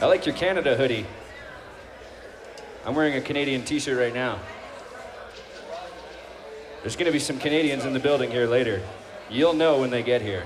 I like your Canada hoodie. I'm wearing a Canadian t shirt right now. There's going to be some Canadians in the building here later. You'll know when they get here.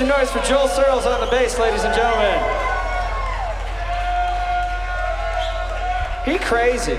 Some noise for Joel Searles on the bass, ladies and gentlemen. He crazy.